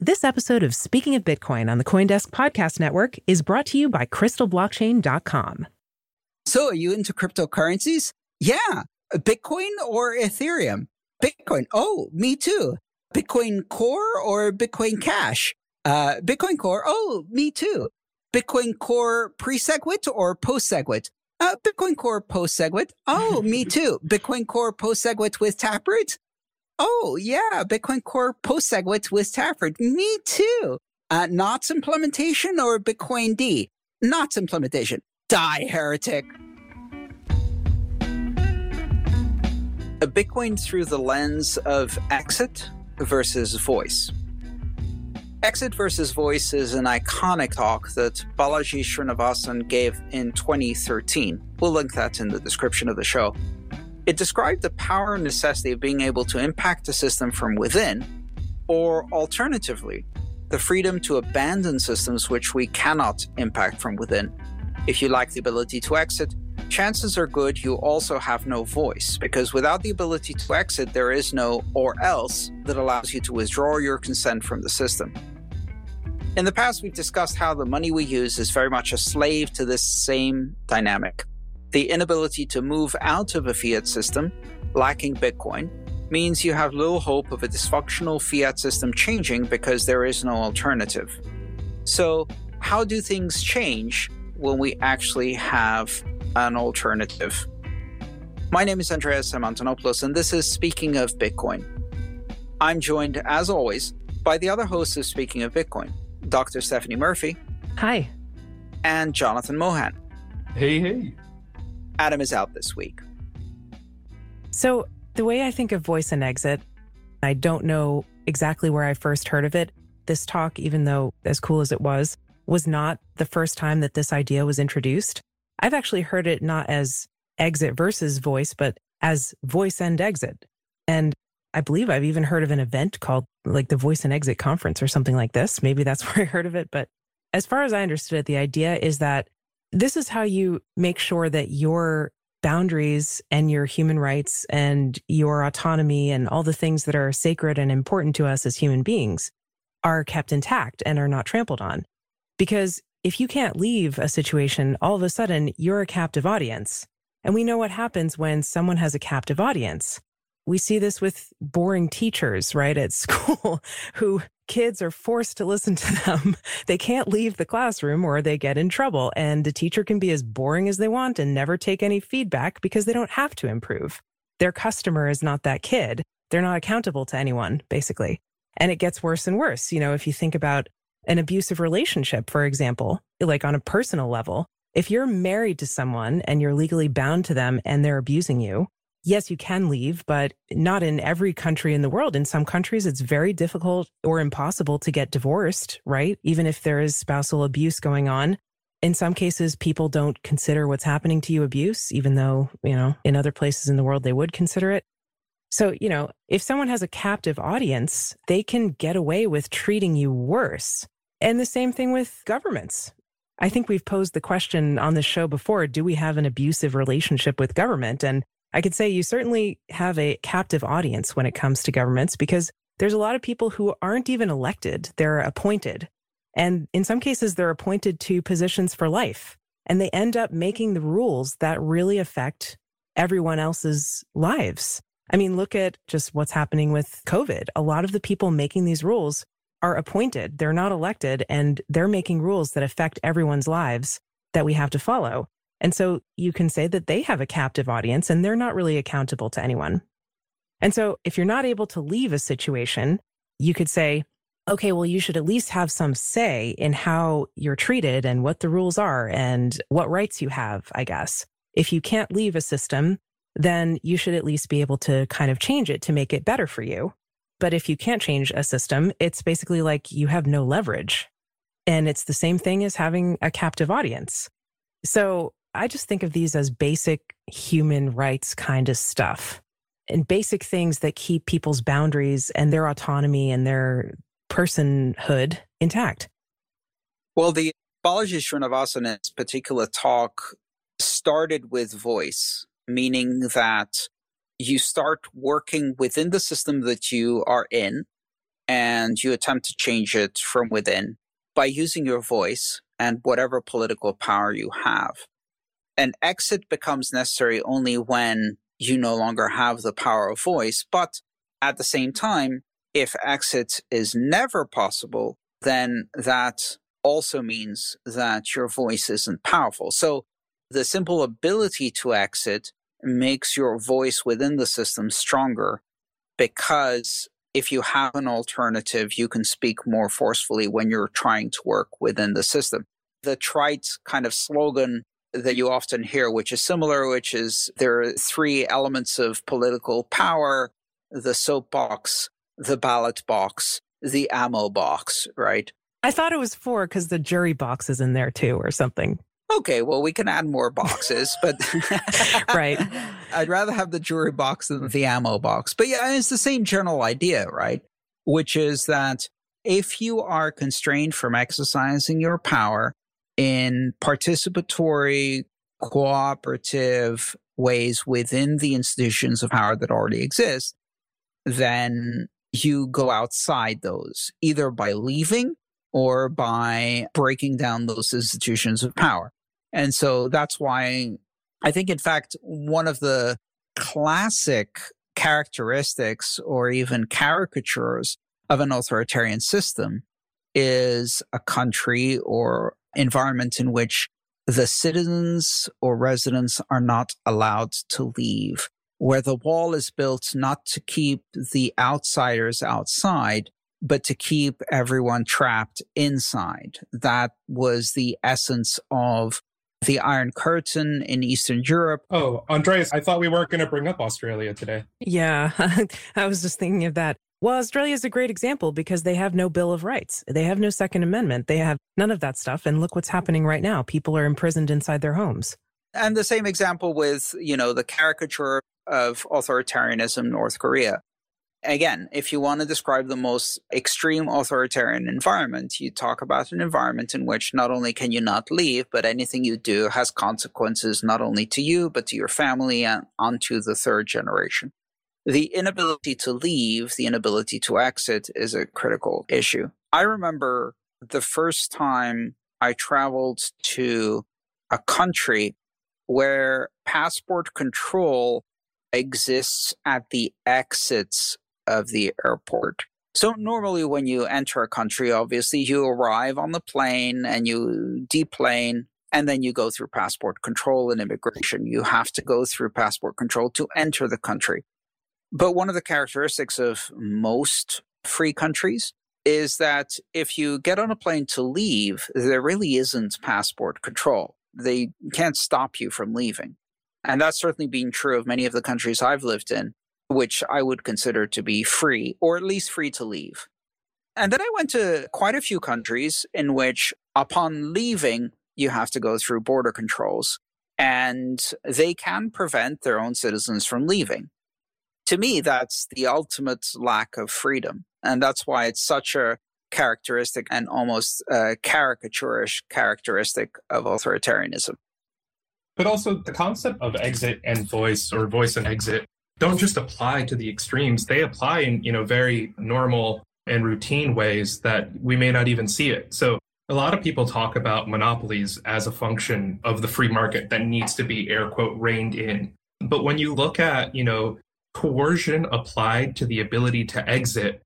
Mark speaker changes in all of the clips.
Speaker 1: This episode of Speaking of Bitcoin on the Coindesk Podcast Network is brought to you by CrystalBlockchain.com.
Speaker 2: So, are you into cryptocurrencies? Yeah. Bitcoin or Ethereum? Bitcoin. Oh, me too. Bitcoin Core or Bitcoin Cash? Uh, Bitcoin Core. Oh, me too. Bitcoin Core pre-SegWit or post-SegWit? Uh, Bitcoin Core post SegWit. Oh, me too. Bitcoin Core post SegWit with Taproot. Oh, yeah. Bitcoin Core post SegWit with Taproot. Me too. Uh, Knots implementation or Bitcoin D? Knots implementation. Die, heretic. A Bitcoin through the lens of exit versus voice. Exit versus Voice is an iconic talk that Balaji Srinivasan gave in 2013. We'll link that in the description of the show. It described the power and necessity of being able to impact the system from within, or alternatively, the freedom to abandon systems which we cannot impact from within. If you lack the ability to exit, chances are good you also have no voice, because without the ability to exit, there is no or else that allows you to withdraw your consent from the system. In the past, we've discussed how the money we use is very much a slave to this same dynamic. The inability to move out of a fiat system, lacking Bitcoin, means you have little hope of a dysfunctional fiat system changing because there is no alternative. So, how do things change when we actually have an alternative? My name is Andreas M. Antonopoulos, and this is Speaking of Bitcoin. I'm joined, as always, by the other hosts of Speaking of Bitcoin. Dr. Stephanie Murphy.
Speaker 1: Hi.
Speaker 2: And Jonathan Mohan.
Speaker 3: Hey, hey.
Speaker 2: Adam is out this week.
Speaker 1: So, the way I think of voice and exit, I don't know exactly where I first heard of it. This talk, even though as cool as it was, was not the first time that this idea was introduced. I've actually heard it not as exit versus voice, but as voice and exit. And I believe I've even heard of an event called like the Voice and Exit Conference or something like this. Maybe that's where I heard of it. But as far as I understood it, the idea is that this is how you make sure that your boundaries and your human rights and your autonomy and all the things that are sacred and important to us as human beings are kept intact and are not trampled on. Because if you can't leave a situation, all of a sudden you're a captive audience. And we know what happens when someone has a captive audience we see this with boring teachers, right, at school who kids are forced to listen to them. They can't leave the classroom or they get in trouble. And the teacher can be as boring as they want and never take any feedback because they don't have to improve. Their customer is not that kid. They're not accountable to anyone, basically. And it gets worse and worse. You know, if you think about an abusive relationship, for example, like on a personal level, if you're married to someone and you're legally bound to them and they're abusing you, yes, you can leave, but not in every country in the world. In some countries, it's very difficult or impossible to get divorced, right? Even if there is spousal abuse going on. In some cases, people don't consider what's happening to you abuse, even though, you know, in other places in the world, they would consider it. So, you know, if someone has a captive audience, they can get away with treating you worse. And the same thing with governments. I think we've posed the question on the show before do we have an abusive relationship with government? And I could say you certainly have a captive audience when it comes to governments because there's a lot of people who aren't even elected, they're appointed. And in some cases, they're appointed to positions for life. And they end up making the rules that really affect everyone else's lives. I mean, look at just what's happening with COVID. A lot of the people making these rules are appointed, they're not elected, and they're making rules that affect everyone's lives that we have to follow. And so you can say that they have a captive audience and they're not really accountable to anyone. And so if you're not able to leave a situation, you could say, okay, well, you should at least have some say in how you're treated and what the rules are and what rights you have, I guess. If you can't leave a system, then you should at least be able to kind of change it to make it better for you. But if you can't change a system, it's basically like you have no leverage. And it's the same thing as having a captive audience. So I just think of these as basic human rights kind of stuff and basic things that keep people's boundaries and their autonomy and their personhood intact.
Speaker 2: Well, the Balaji Srinivasan's particular talk started with voice, meaning that you start working within the system that you are in and you attempt to change it from within by using your voice and whatever political power you have. An exit becomes necessary only when you no longer have the power of voice. But at the same time, if exit is never possible, then that also means that your voice isn't powerful. So the simple ability to exit makes your voice within the system stronger because if you have an alternative, you can speak more forcefully when you're trying to work within the system. The trite kind of slogan that you often hear, which is similar, which is there are three elements of political power the soapbox, the ballot box, the ammo box, right?
Speaker 1: I thought it was four because the jury box is in there too, or something.
Speaker 2: Okay, well, we can add more boxes, but
Speaker 1: right.
Speaker 2: I'd rather have the jury box than the ammo box. But yeah, it's the same general idea, right? Which is that if you are constrained from exercising your power in participatory, cooperative ways within the institutions of power that already exist, then you go outside those, either by leaving or by breaking down those institutions of power. And so that's why I think, in fact, one of the classic characteristics or even caricatures of an authoritarian system is a country or environment in which the citizens or residents are not allowed to leave, where the wall is built not to keep the outsiders outside, but to keep everyone trapped inside. That was the essence of the Iron Curtain in Eastern Europe.
Speaker 3: Oh, Andreas, I thought we weren't going to bring up Australia today.
Speaker 1: Yeah, I was just thinking of that. Well, Australia is a great example because they have no Bill of Rights. They have no Second Amendment. They have none of that stuff. And look what's happening right now. People are imprisoned inside their homes.
Speaker 2: And the same example with, you know, the caricature of authoritarianism, North Korea. Again, if you want to describe the most extreme authoritarian environment, you talk about an environment in which not only can you not leave, but anything you do has consequences not only to you, but to your family and onto the third generation. The inability to leave, the inability to exit is a critical issue. I remember the first time I traveled to a country where passport control exists at the exits of the airport. So normally when you enter a country, obviously you arrive on the plane and you deplane and then you go through passport control and immigration. You have to go through passport control to enter the country. But one of the characteristics of most free countries is that if you get on a plane to leave, there really isn't passport control. They can't stop you from leaving. And that's certainly been true of many of the countries I've lived in which I would consider to be free, or at least free to leave. And then I went to quite a few countries in which, upon leaving, you have to go through border controls, and they can prevent their own citizens from leaving. To me, that's the ultimate lack of freedom. And that's why it's such a characteristic and almost a caricaturish characteristic of authoritarianism.
Speaker 3: But also, the concept of exit and voice, or voice and exit, don't just apply to the extremes. They apply in, you know, very normal and routine ways that we may not even see it. So a lot of people talk about monopolies as a function of the free market that needs to be air quote reined in. But when you look at, you know, coercion applied to the ability to exit,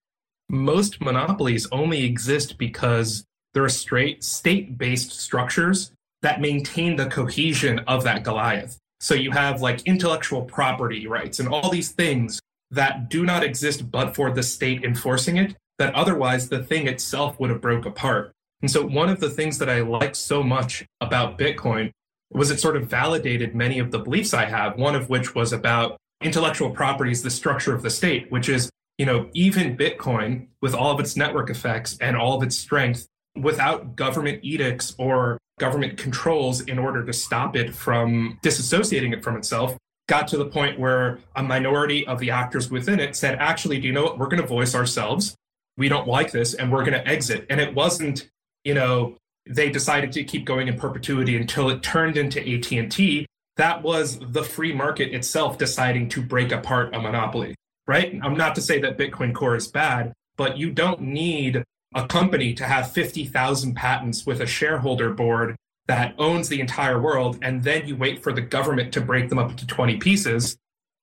Speaker 3: most monopolies only exist because there are straight state based structures that maintain the cohesion of that Goliath. So you have like intellectual property rights and all these things that do not exist but for the state enforcing it, that otherwise the thing itself would have broke apart. And so one of the things that I liked so much about Bitcoin was it sort of validated many of the beliefs I have, one of which was about intellectual property is the structure of the state, which is, you know, even Bitcoin with all of its network effects and all of its strength without government edicts or government controls in order to stop it from disassociating it from itself got to the point where a minority of the actors within it said actually do you know what? We're going to voice ourselves. We don't like this and we're going to exit. And it wasn't you know they decided to keep going in perpetuity until it turned into AT&T that was the free market itself deciding to break apart a monopoly right i'm not to say that bitcoin core is bad but you don't need a company to have 50,000 patents with a shareholder board that owns the entire world, and then you wait for the government to break them up into 20 pieces.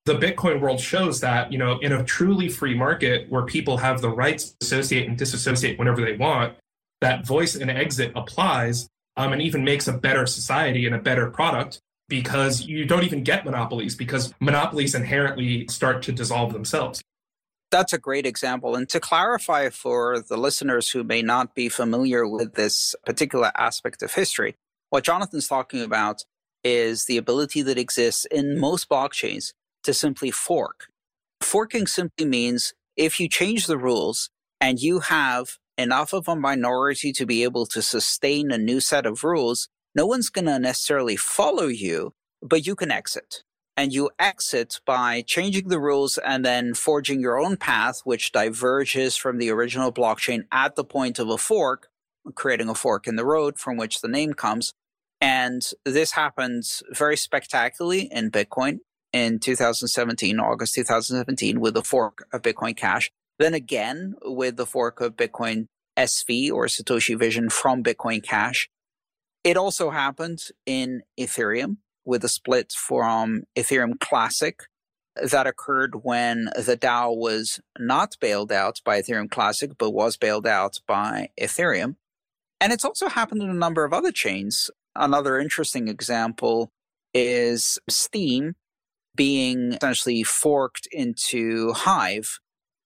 Speaker 3: The Bitcoin world shows that, you know, in a truly free market where people have the rights to associate and disassociate whenever they want, that voice and exit applies um, and even makes a better society and a better product because you don't even get monopolies because monopolies inherently start to dissolve themselves.
Speaker 2: That's a great example. And to clarify for the listeners who may not be familiar with this particular aspect of history, what Jonathan's talking about is the ability that exists in most blockchains to simply fork. Forking simply means if you change the rules and you have enough of a minority to be able to sustain a new set of rules, no one's going to necessarily follow you, but you can exit and you exit by changing the rules and then forging your own path, which diverges from the original blockchain at the point of a fork, creating a fork in the road from which the name comes. And this happens very spectacularly in Bitcoin in 2017, August 2017, with the fork of Bitcoin Cash. Then again with the fork of Bitcoin SV or Satoshi Vision from Bitcoin Cash. It also happened in Ethereum with a split from Ethereum Classic that occurred when the DAO was not bailed out by Ethereum Classic, but was bailed out by Ethereum. And it's also happened in a number of other chains. Another interesting example is Steem being essentially forked into Hive,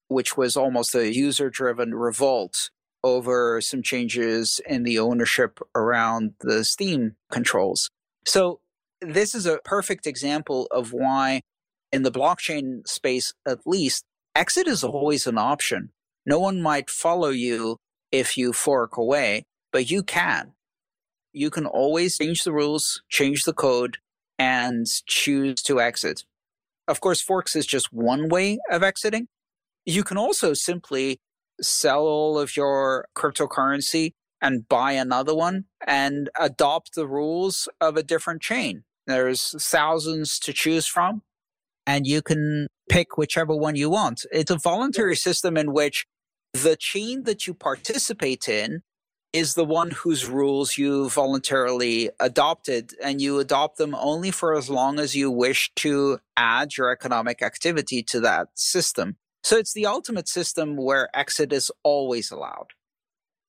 Speaker 2: which was almost a user driven revolt over some changes in the ownership around the Steem controls. So this is a perfect example of why, in the blockchain space at least, exit is always an option. No one might follow you if you fork away, but you can. You can always change the rules, change the code, and choose to exit. Of course, forks is just one way of exiting. You can also simply sell all of your cryptocurrency and buy another one and adopt the rules of a different chain. There's thousands to choose from, and you can pick whichever one you want. It's a voluntary system in which the chain that you participate in is the one whose rules you voluntarily adopted, and you adopt them only for as long as you wish to add your economic activity to that system. So it's the ultimate system where exit is always allowed.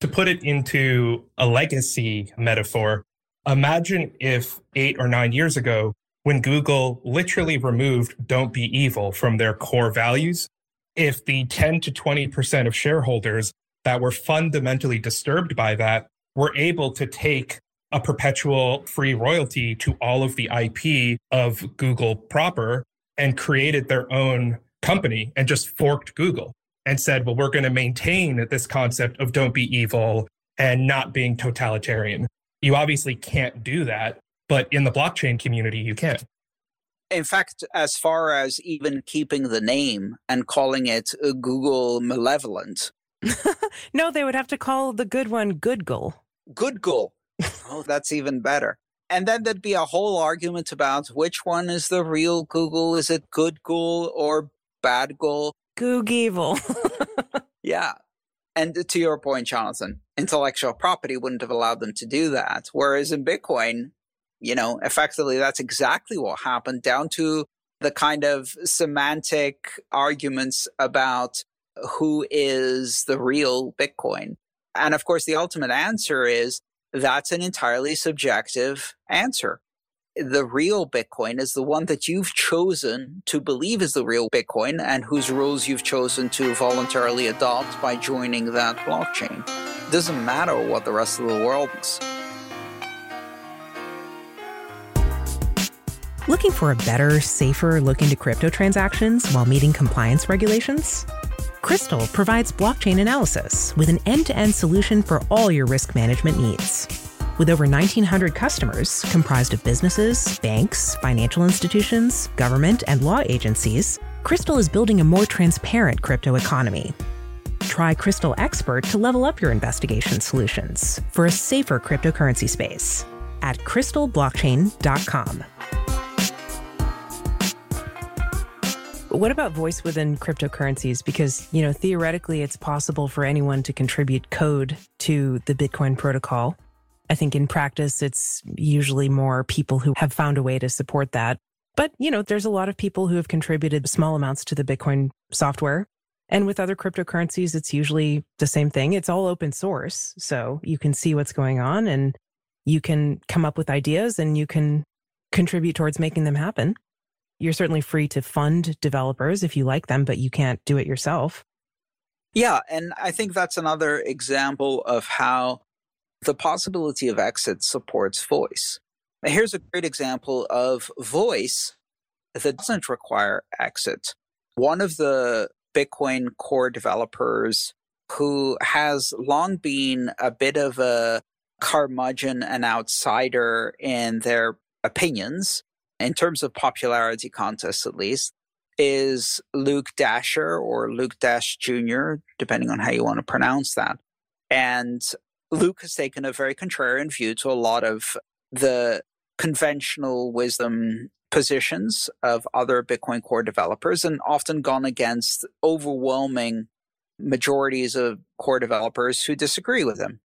Speaker 3: To put it into a legacy metaphor, Imagine if eight or nine years ago, when Google literally removed don't be evil from their core values, if the 10 to 20% of shareholders that were fundamentally disturbed by that were able to take a perpetual free royalty to all of the IP of Google proper and created their own company and just forked Google and said, well, we're going to maintain this concept of don't be evil and not being totalitarian. You obviously can't do that, but in the blockchain community, you can.
Speaker 2: In fact, as far as even keeping the name and calling it Google Malevolent.
Speaker 1: no, they would have to call the good one Goodgle.
Speaker 2: Goodgle. oh, that's even better. And then there'd be a whole argument about which one is the real Google. Is it good Google or bad Google?
Speaker 1: Goog evil.
Speaker 2: yeah. And to your point, Jonathan, intellectual property wouldn't have allowed them to do that. Whereas in Bitcoin, you know, effectively that's exactly what happened down to the kind of semantic arguments about who is the real Bitcoin? And of course, the ultimate answer is that's an entirely subjective answer. The real Bitcoin is the one that you've chosen to believe is the real Bitcoin and whose rules you've chosen to voluntarily adopt by joining that blockchain. It doesn't matter what the rest of the world is.
Speaker 1: Looking for a better, safer look into crypto transactions while meeting compliance regulations? Crystal provides blockchain analysis with an end to end solution for all your risk management needs. With over 1,900 customers comprised of businesses, banks, financial institutions, government, and law agencies, Crystal is building a more transparent crypto economy. Try Crystal Expert to level up your investigation solutions for a safer cryptocurrency space at crystalblockchain.com. What about voice within cryptocurrencies? Because, you know, theoretically, it's possible for anyone to contribute code to the Bitcoin protocol. I think in practice, it's usually more people who have found a way to support that. But, you know, there's a lot of people who have contributed small amounts to the Bitcoin software. And with other cryptocurrencies, it's usually the same thing. It's all open source. So you can see what's going on and you can come up with ideas and you can contribute towards making them happen. You're certainly free to fund developers if you like them, but you can't do it yourself.
Speaker 2: Yeah, and I think that's another example of how the possibility of exit supports voice. Here's a great example of voice that doesn't require exit. One of the Bitcoin core developers who has long been a bit of a curmudgeon and outsider in their opinions in terms of popularity contests at least, is Luke Dasher or Luke Dash Jr., depending on how you want to pronounce that. And Luke has taken a very contrarian view to a lot of the conventional wisdom positions of other Bitcoin core developers and often gone against overwhelming majorities of core developers who disagree with him.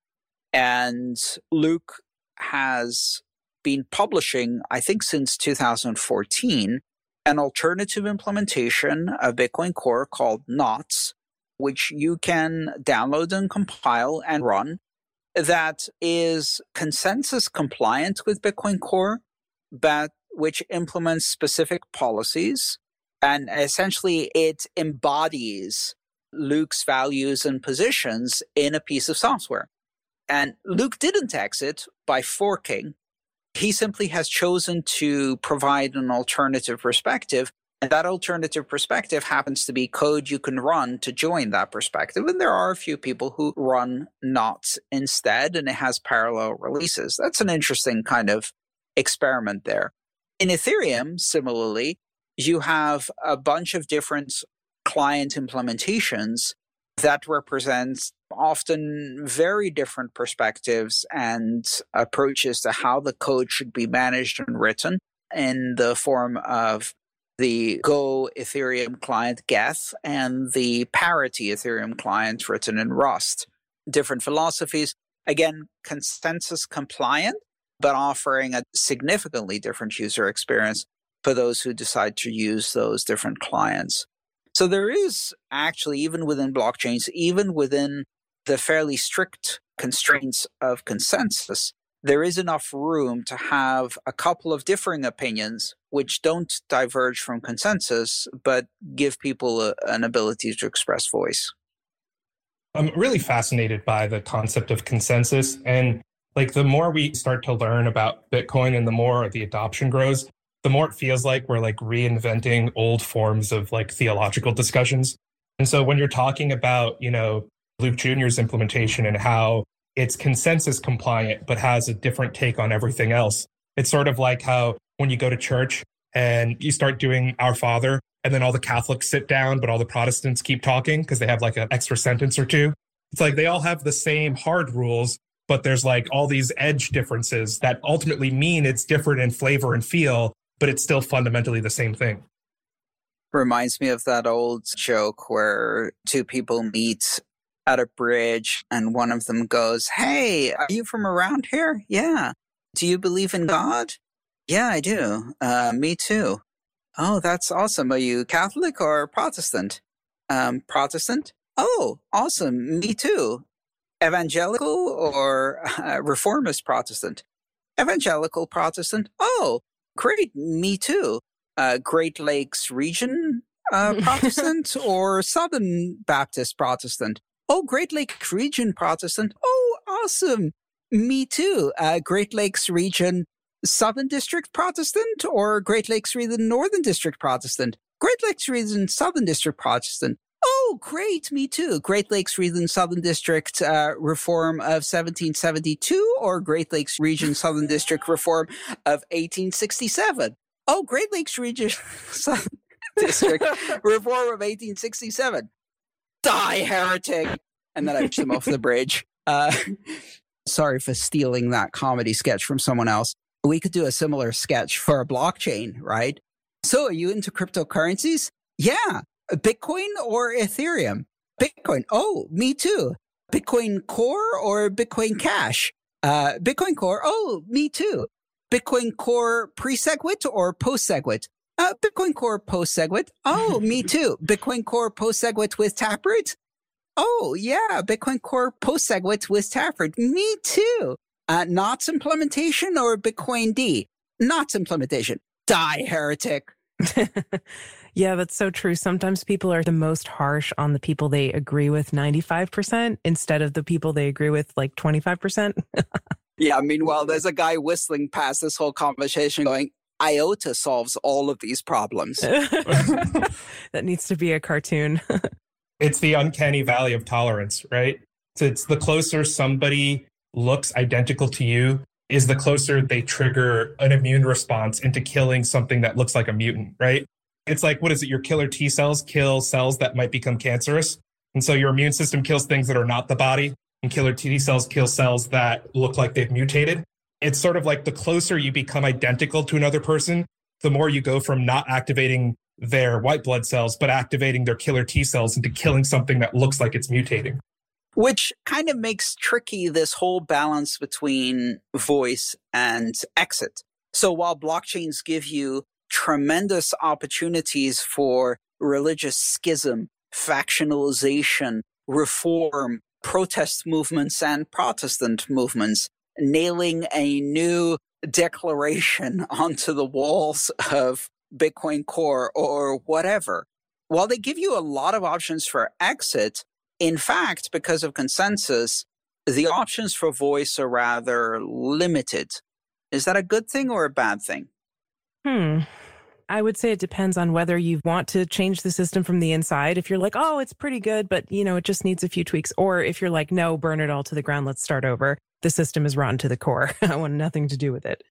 Speaker 2: And Luke has been publishing, I think since 2014, an alternative implementation of Bitcoin Core called Knots, which you can download and compile and run, that is consensus compliant with Bitcoin Core, but which implements specific policies. And essentially, it embodies Luke's values and positions in a piece of software. And Luke didn't exit by forking he simply has chosen to provide an alternative perspective. And that alternative perspective happens to be code you can run to join that perspective. And there are a few people who run knots instead, and it has parallel releases. That's an interesting kind of experiment there. In Ethereum, similarly, you have a bunch of different client implementations that represent often very different perspectives and approaches to how the code should be managed and written in the form of the Go Ethereum client Geth and the Parity Ethereum client written in Rust. Different philosophies, again, consensus compliant, but offering a significantly different user experience for those who decide to use those different clients. So there is actually, even within blockchains, even within the fairly strict constraints of consensus, there is enough room to have a couple of differing opinions which don't diverge from consensus, but give people a, an ability to express voice.
Speaker 3: I'm really fascinated by the concept of consensus. And like the more we start to learn about Bitcoin and the more the adoption grows, the more it feels like we're like reinventing old forms of like theological discussions. And so when you're talking about, you know, Luke Jr.'s implementation and how it's consensus compliant, but has a different take on everything else, it's sort of like how when you go to church and you start doing Our Father, and then all the Catholics sit down, but all the Protestants keep talking because they have like an extra sentence or two. It's like they all have the same hard rules, but there's like all these edge differences that ultimately mean it's different in flavor and feel, but it's still fundamentally the same thing.
Speaker 2: Reminds me of that old joke where two people meet at a bridge and one of them goes, Hey, are you from around here? Yeah. Do you believe in God? Yeah, I do. Uh, me too. Oh, that's awesome. Are you Catholic or Protestant? Um, Protestant? Oh, awesome. Me too. Evangelical or uh, reformist Protestant? Evangelical Protestant. Oh, great. Me too. Uh, Great Lakes region uh, Protestant or Southern Baptist Protestant? Oh, Great Lakes region Protestant. Oh, awesome. Me too. Uh, Great Lakes region Southern District Protestant or Great Lakes region Northern District Protestant? Great Lakes region Southern District Protestant. Oh, great. Me too. Great Lakes Region Southern District uh, Reform of 1772 or Great Lakes Region Southern District Reform of 1867. Oh, Great Lakes Region Southern District Reform of 1867. Die, heretic. And then I push them off the bridge. Uh, sorry for stealing that comedy sketch from someone else. We could do a similar sketch for a blockchain, right? So are you into cryptocurrencies? Yeah. Bitcoin or Ethereum? Bitcoin. Oh, me too. Bitcoin Core or Bitcoin Cash? Uh, Bitcoin Core. Oh, me too. Bitcoin Core pre-SegWit or post-SegWit? Uh, Bitcoin Core post-SegWit. Oh, me too. Bitcoin Core post-SegWit with Taproot? Oh, yeah. Bitcoin Core post-SegWit with Taproot. Me too. Uh, Knots implementation or Bitcoin D? Knots implementation. Die, heretic.
Speaker 1: yeah, that's so true. Sometimes people are the most harsh on the people they agree with 95% instead of the people they agree with like 25%.
Speaker 2: yeah, meanwhile, there's a guy whistling past this whole conversation going, IOTA solves all of these problems.
Speaker 1: that needs to be a cartoon.
Speaker 3: it's the uncanny valley of tolerance, right? So it's the closer somebody looks identical to you, is the closer they trigger an immune response into killing something that looks like a mutant, right? It's like, what is it? Your killer T cells kill cells that might become cancerous. And so your immune system kills things that are not the body, and killer T cells kill cells that look like they've mutated. It's sort of like the closer you become identical to another person, the more you go from not activating their white blood cells, but activating their killer T cells into killing something that looks like it's mutating
Speaker 2: which kind of makes tricky this whole balance between voice and exit. So while blockchains give you tremendous opportunities for religious schism, factionalization, reform, protest movements, and Protestant movements, nailing a new declaration onto the walls of Bitcoin Core or whatever. While they give you a lot of options for exit, in fact, because of consensus, the options for voice are rather limited. Is that a good thing or a bad thing?
Speaker 1: Hmm. I would say it depends on whether you want to change the system from the inside. If you're like, oh, it's pretty good, but you know, it just needs a few tweaks. Or if you're like, no, burn it all to the ground, let's start over. The system is rotten to the core. I want nothing to do with it.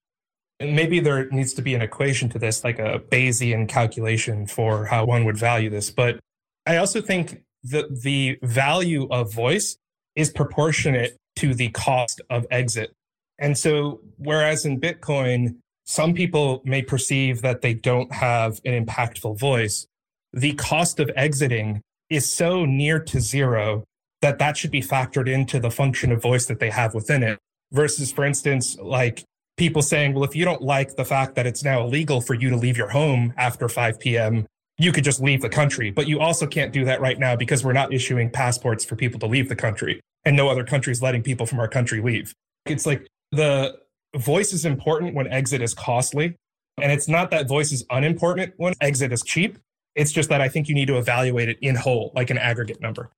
Speaker 3: And maybe there needs to be an equation to this, like a Bayesian calculation for how one would value this. But I also think that the value of voice is proportionate to the cost of exit. And so whereas in Bitcoin, some people may perceive that they don't have an impactful voice, the cost of exiting is so near to zero that that should be factored into the function of voice that they have within it. Versus, for instance, like people saying, well, if you don't like the fact that it's now illegal for you to leave your home after 5 p.m., you could just leave the country. But you also can't do that right now because we're not issuing passports for people to leave the country and no other country is letting people from our country leave. It's like the voice is important when exit is costly. And it's not that voice is unimportant when exit is cheap. It's just that I think you need to evaluate it in whole, like an aggregate number.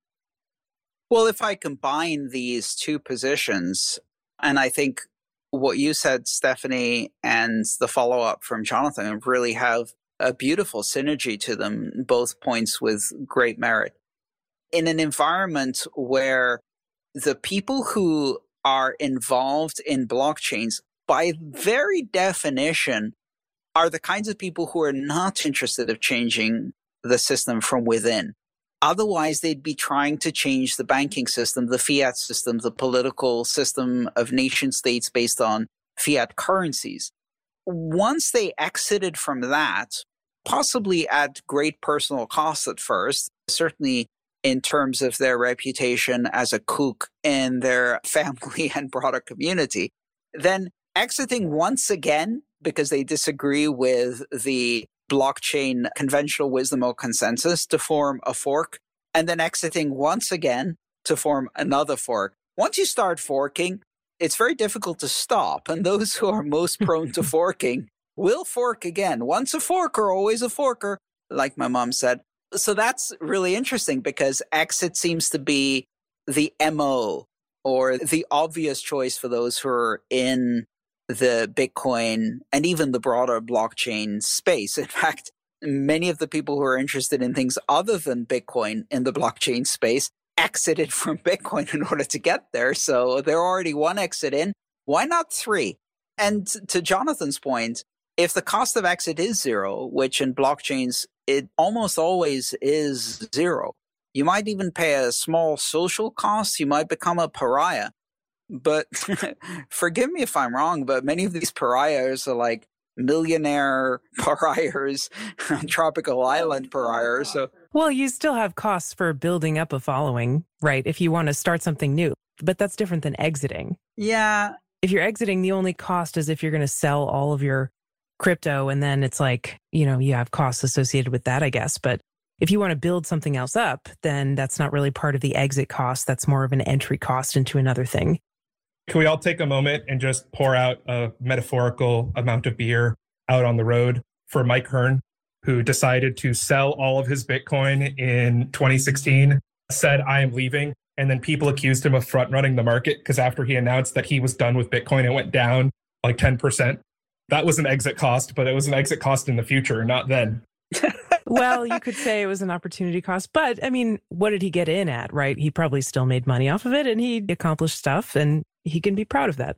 Speaker 2: Well, if I combine these two positions, and I think what you said, Stephanie, and the follow up from Jonathan really have a beautiful synergy to them, both points with great merit. In an environment where the people who are involved in blockchains, by very definition, are the kinds of people who are not interested of changing the system from within. Otherwise, they'd be trying to change the banking system, the fiat system, the political system of nation states based on fiat currencies. Once they exited from that, possibly at great personal cost at first, certainly in terms of their reputation as a kook in their family and broader community. Then exiting once again because they disagree with the blockchain conventional wisdom or consensus to form a fork and then exiting once again to form another fork. Once you start forking, it's very difficult to stop. And those who are most prone to forking will fork again. Once a forker, always a forker, like my mom said. So that's really interesting because exit seems to be the MO or the obvious choice for those who are in the Bitcoin and even the broader blockchain space. In fact, many of the people who are interested in things other than Bitcoin in the blockchain space exited from Bitcoin in order to get there. So they're already one exit in. Why not three? And to Jonathan's point, if the cost of exit is zero, which in blockchains, it almost always is zero, you might even pay a small social cost. You might become a pariah. But forgive me if I'm wrong, but many of these pariahs are like millionaire pariahs, tropical island oh pariahs. So,
Speaker 1: well, you still have costs for building up a following, right? If you want to start something new, but that's different than exiting.
Speaker 2: Yeah.
Speaker 1: If you're exiting, the only cost is if you're going to sell all of your crypto and then it's like, you know, you have costs associated with that, I guess. But if you want to build something else up, then that's not really part of the exit cost. That's more of an entry cost into another thing.
Speaker 3: Can we all take a moment and just pour out a metaphorical amount of beer out on the road for Mike Hearn, who decided to sell all of his Bitcoin in 2016, said, I am leaving. And then people accused him of front running the market because after he announced that he was done with Bitcoin, it went down like 10%. That was an exit cost, but it was an exit cost in the future, not then.
Speaker 1: well, you could say it was an opportunity cost, but I mean, what did he get in at, right? He probably still made money off of it and he accomplished stuff and he can be proud of that.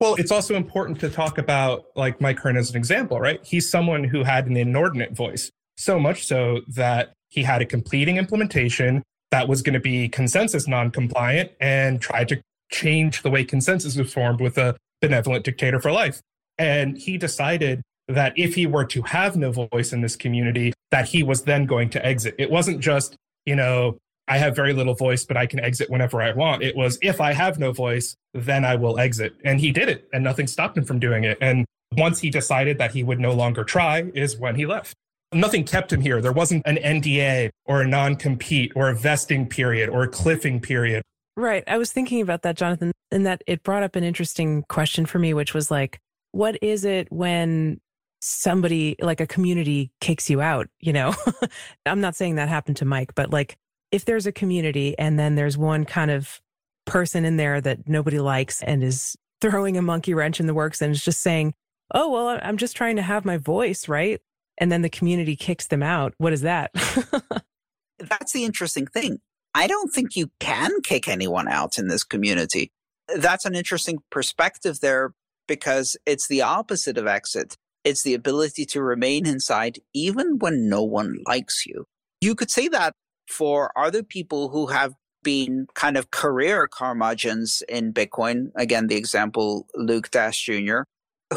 Speaker 3: Well, it's also important to talk about like Mike Hearn as an example, right? He's someone who had an inordinate voice, so much so that he had a completing implementation that was going to be consensus non-compliant and tried to change the way consensus was formed with a benevolent dictator for life. And he decided that if he were to have no voice in this community, that he was then going to exit. It wasn't just, you know, I have very little voice, but I can exit whenever I want. It was if I have no voice, then I will exit. And he did it, and nothing stopped him from doing it. And once he decided that he would no longer try, is when he left. Nothing kept him here. There wasn't an NDA or a non compete or a vesting period or a cliffing period.
Speaker 1: Right. I was thinking about that, Jonathan, and that it brought up an interesting question for me, which was like, what is it when somebody like a community kicks you out? You know, I'm not saying that happened to Mike, but like if there's a community and then there's one kind of person in there that nobody likes and is throwing a monkey wrench in the works and is just saying, oh, well, I'm just trying to have my voice, right? And then the community kicks them out. What is that?
Speaker 2: That's the interesting thing. I don't think you can kick anyone out in this community. That's an interesting perspective there because it's the opposite of exit. It's the ability to remain inside even when no one likes you. You could say that for other people who have been kind of career curmudgeons in Bitcoin, again, the example Luke Dash Jr.,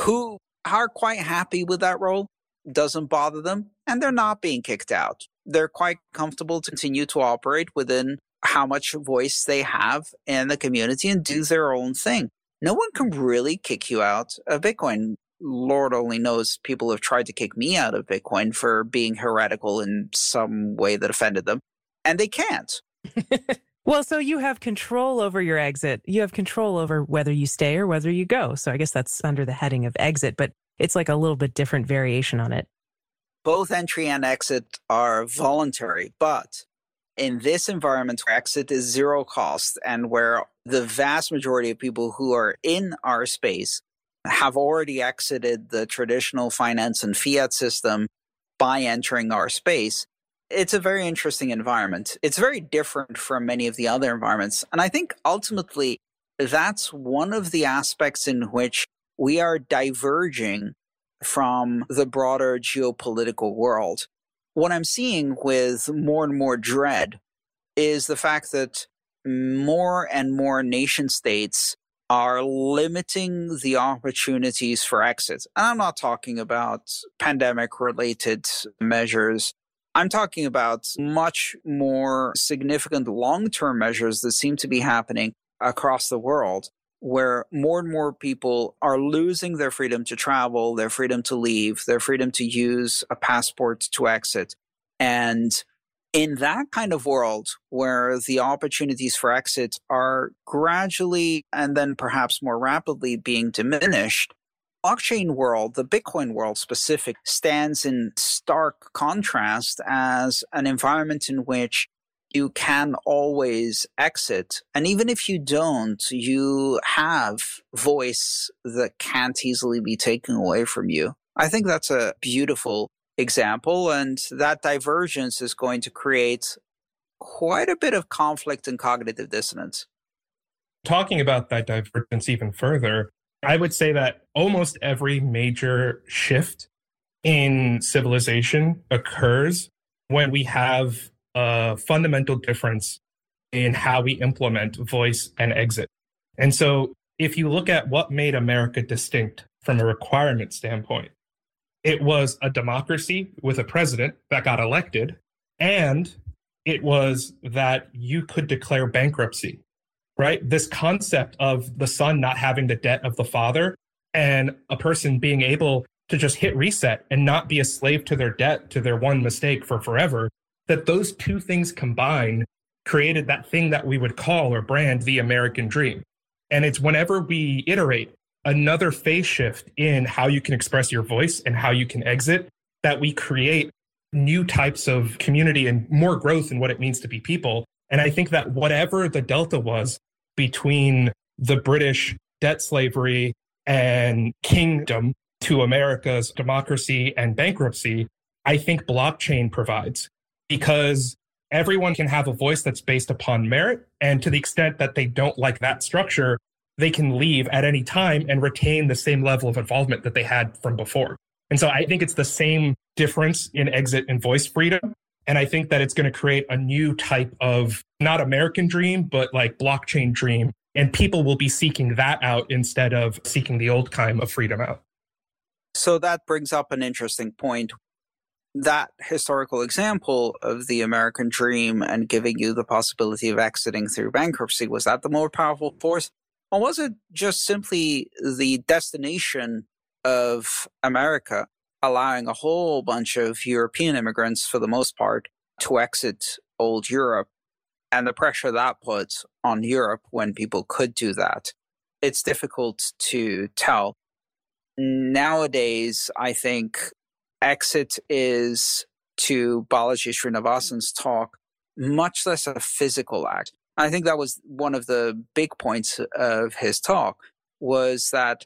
Speaker 2: who are quite happy with that role, doesn't bother them, and they're not being kicked out. They're quite comfortable to continue to operate within how much voice they have in the community and do their own thing. No one can really kick you out of Bitcoin. Lord only knows people have tried to kick me out of Bitcoin for being heretical in some way that offended them and they can't.
Speaker 1: well, so you have control over your exit. You have control over whether you stay or whether you go. So I guess that's under the heading of exit, but it's like a little bit different variation on it.
Speaker 2: Both entry and exit are voluntary, but in this environment where exit is zero cost and where the vast majority of people who are in our space have already exited the traditional finance and fiat system by entering our space, it's a very interesting environment. It's very different from many of the other environments. And I think ultimately that's one of the aspects in which we are diverging from the broader geopolitical world. What I'm seeing with more and more dread is the fact that more and more nation states are limiting the opportunities for exit. And I'm not talking about pandemic related measures I'm talking about much more significant long term measures that seem to be happening across the world where more and more people are losing their freedom to travel, their freedom to leave, their freedom to use a passport to exit. And in that kind of world where the opportunities for exit are gradually and then perhaps more rapidly being diminished, blockchain world, the Bitcoin world specific, stands in stark contrast as an environment in which you can always exit. And even if you don't, you have voice that can't easily be taken away from you. I think that's a beautiful example. And that divergence is going to create quite a bit of conflict and cognitive dissonance.
Speaker 3: Talking about that divergence even further, I would say that almost every major shift in civilization occurs when we have a fundamental difference in how we implement voice and exit. And so, if you look at what made America distinct from a requirement standpoint, it was a democracy with a president that got elected, and it was that you could declare bankruptcy, right? This concept of the son not having the debt of the father and a person being able to just hit reset and not be a slave to their debt, to their one mistake for forever, that those two things combined created that thing that we would call or brand the American dream. And it's whenever we iterate another phase shift in how you can express your voice and how you can exit that we create new types of community and more growth in what it means to be people. And I think that whatever the delta was between the British debt slavery and kingdom to America's democracy and bankruptcy, I think blockchain provides because everyone can have a voice that's based upon merit. And to the extent that they don't like that structure, they can leave at any time and retain the same level of involvement that they had from before. And so I think it's the same difference in exit and voice freedom. And I think that it's going to create a new type of not American dream, but like blockchain dream. And people will be seeking that out instead of seeking the old kind of freedom out.
Speaker 2: So that brings up an interesting point. That historical example of the American dream and giving you the possibility of exiting through bankruptcy, was that the more powerful force? Or was it just simply the destination of America allowing a whole bunch of European immigrants, for the most part, to exit old Europe and the pressure that puts on Europe when people could do that? It's difficult to tell. Nowadays, I think exit is, to Balaji Srinivasan's talk, much less a physical act. I think that was one of the big points of his talk was that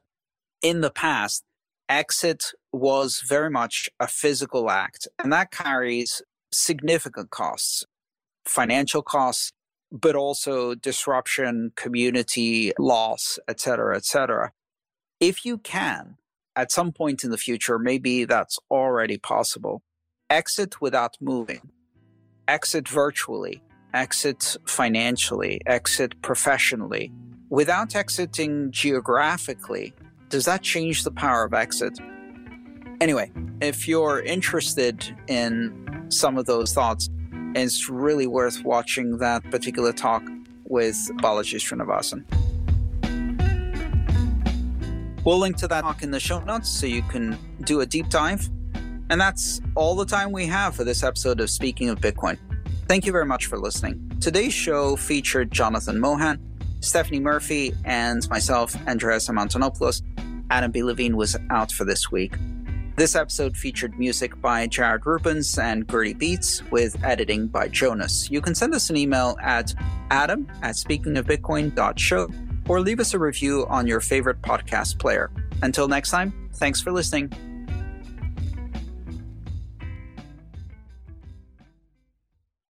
Speaker 2: in the past, exit was very much a physical act, and that carries significant costs, financial costs, but also disruption, community loss, etc., etc. If you can, at some point in the future, maybe that's already possible, exit without moving, exit virtually, exit financially, exit professionally. Without exiting geographically, does that change the power of exit? Anyway, if you're interested in some of those thoughts, it's really worth watching that particular talk with Balaji Srinivasan. We'll link to that talk in the show notes so you can do a deep dive. And that's all the time we have for this episode of Speaking of Bitcoin. Thank you very much for listening. Today's show featured Jonathan Mohan, Stephanie Murphy, and myself, Andreas M. Antonopoulos. Adam B. Levine was out for this week. This episode featured music by Jared Rubens and Gertie Beats with editing by Jonas. You can send us an email at adam at speakingofbitcoin.show or leave us a review on your favorite podcast player. Until next time, thanks for listening.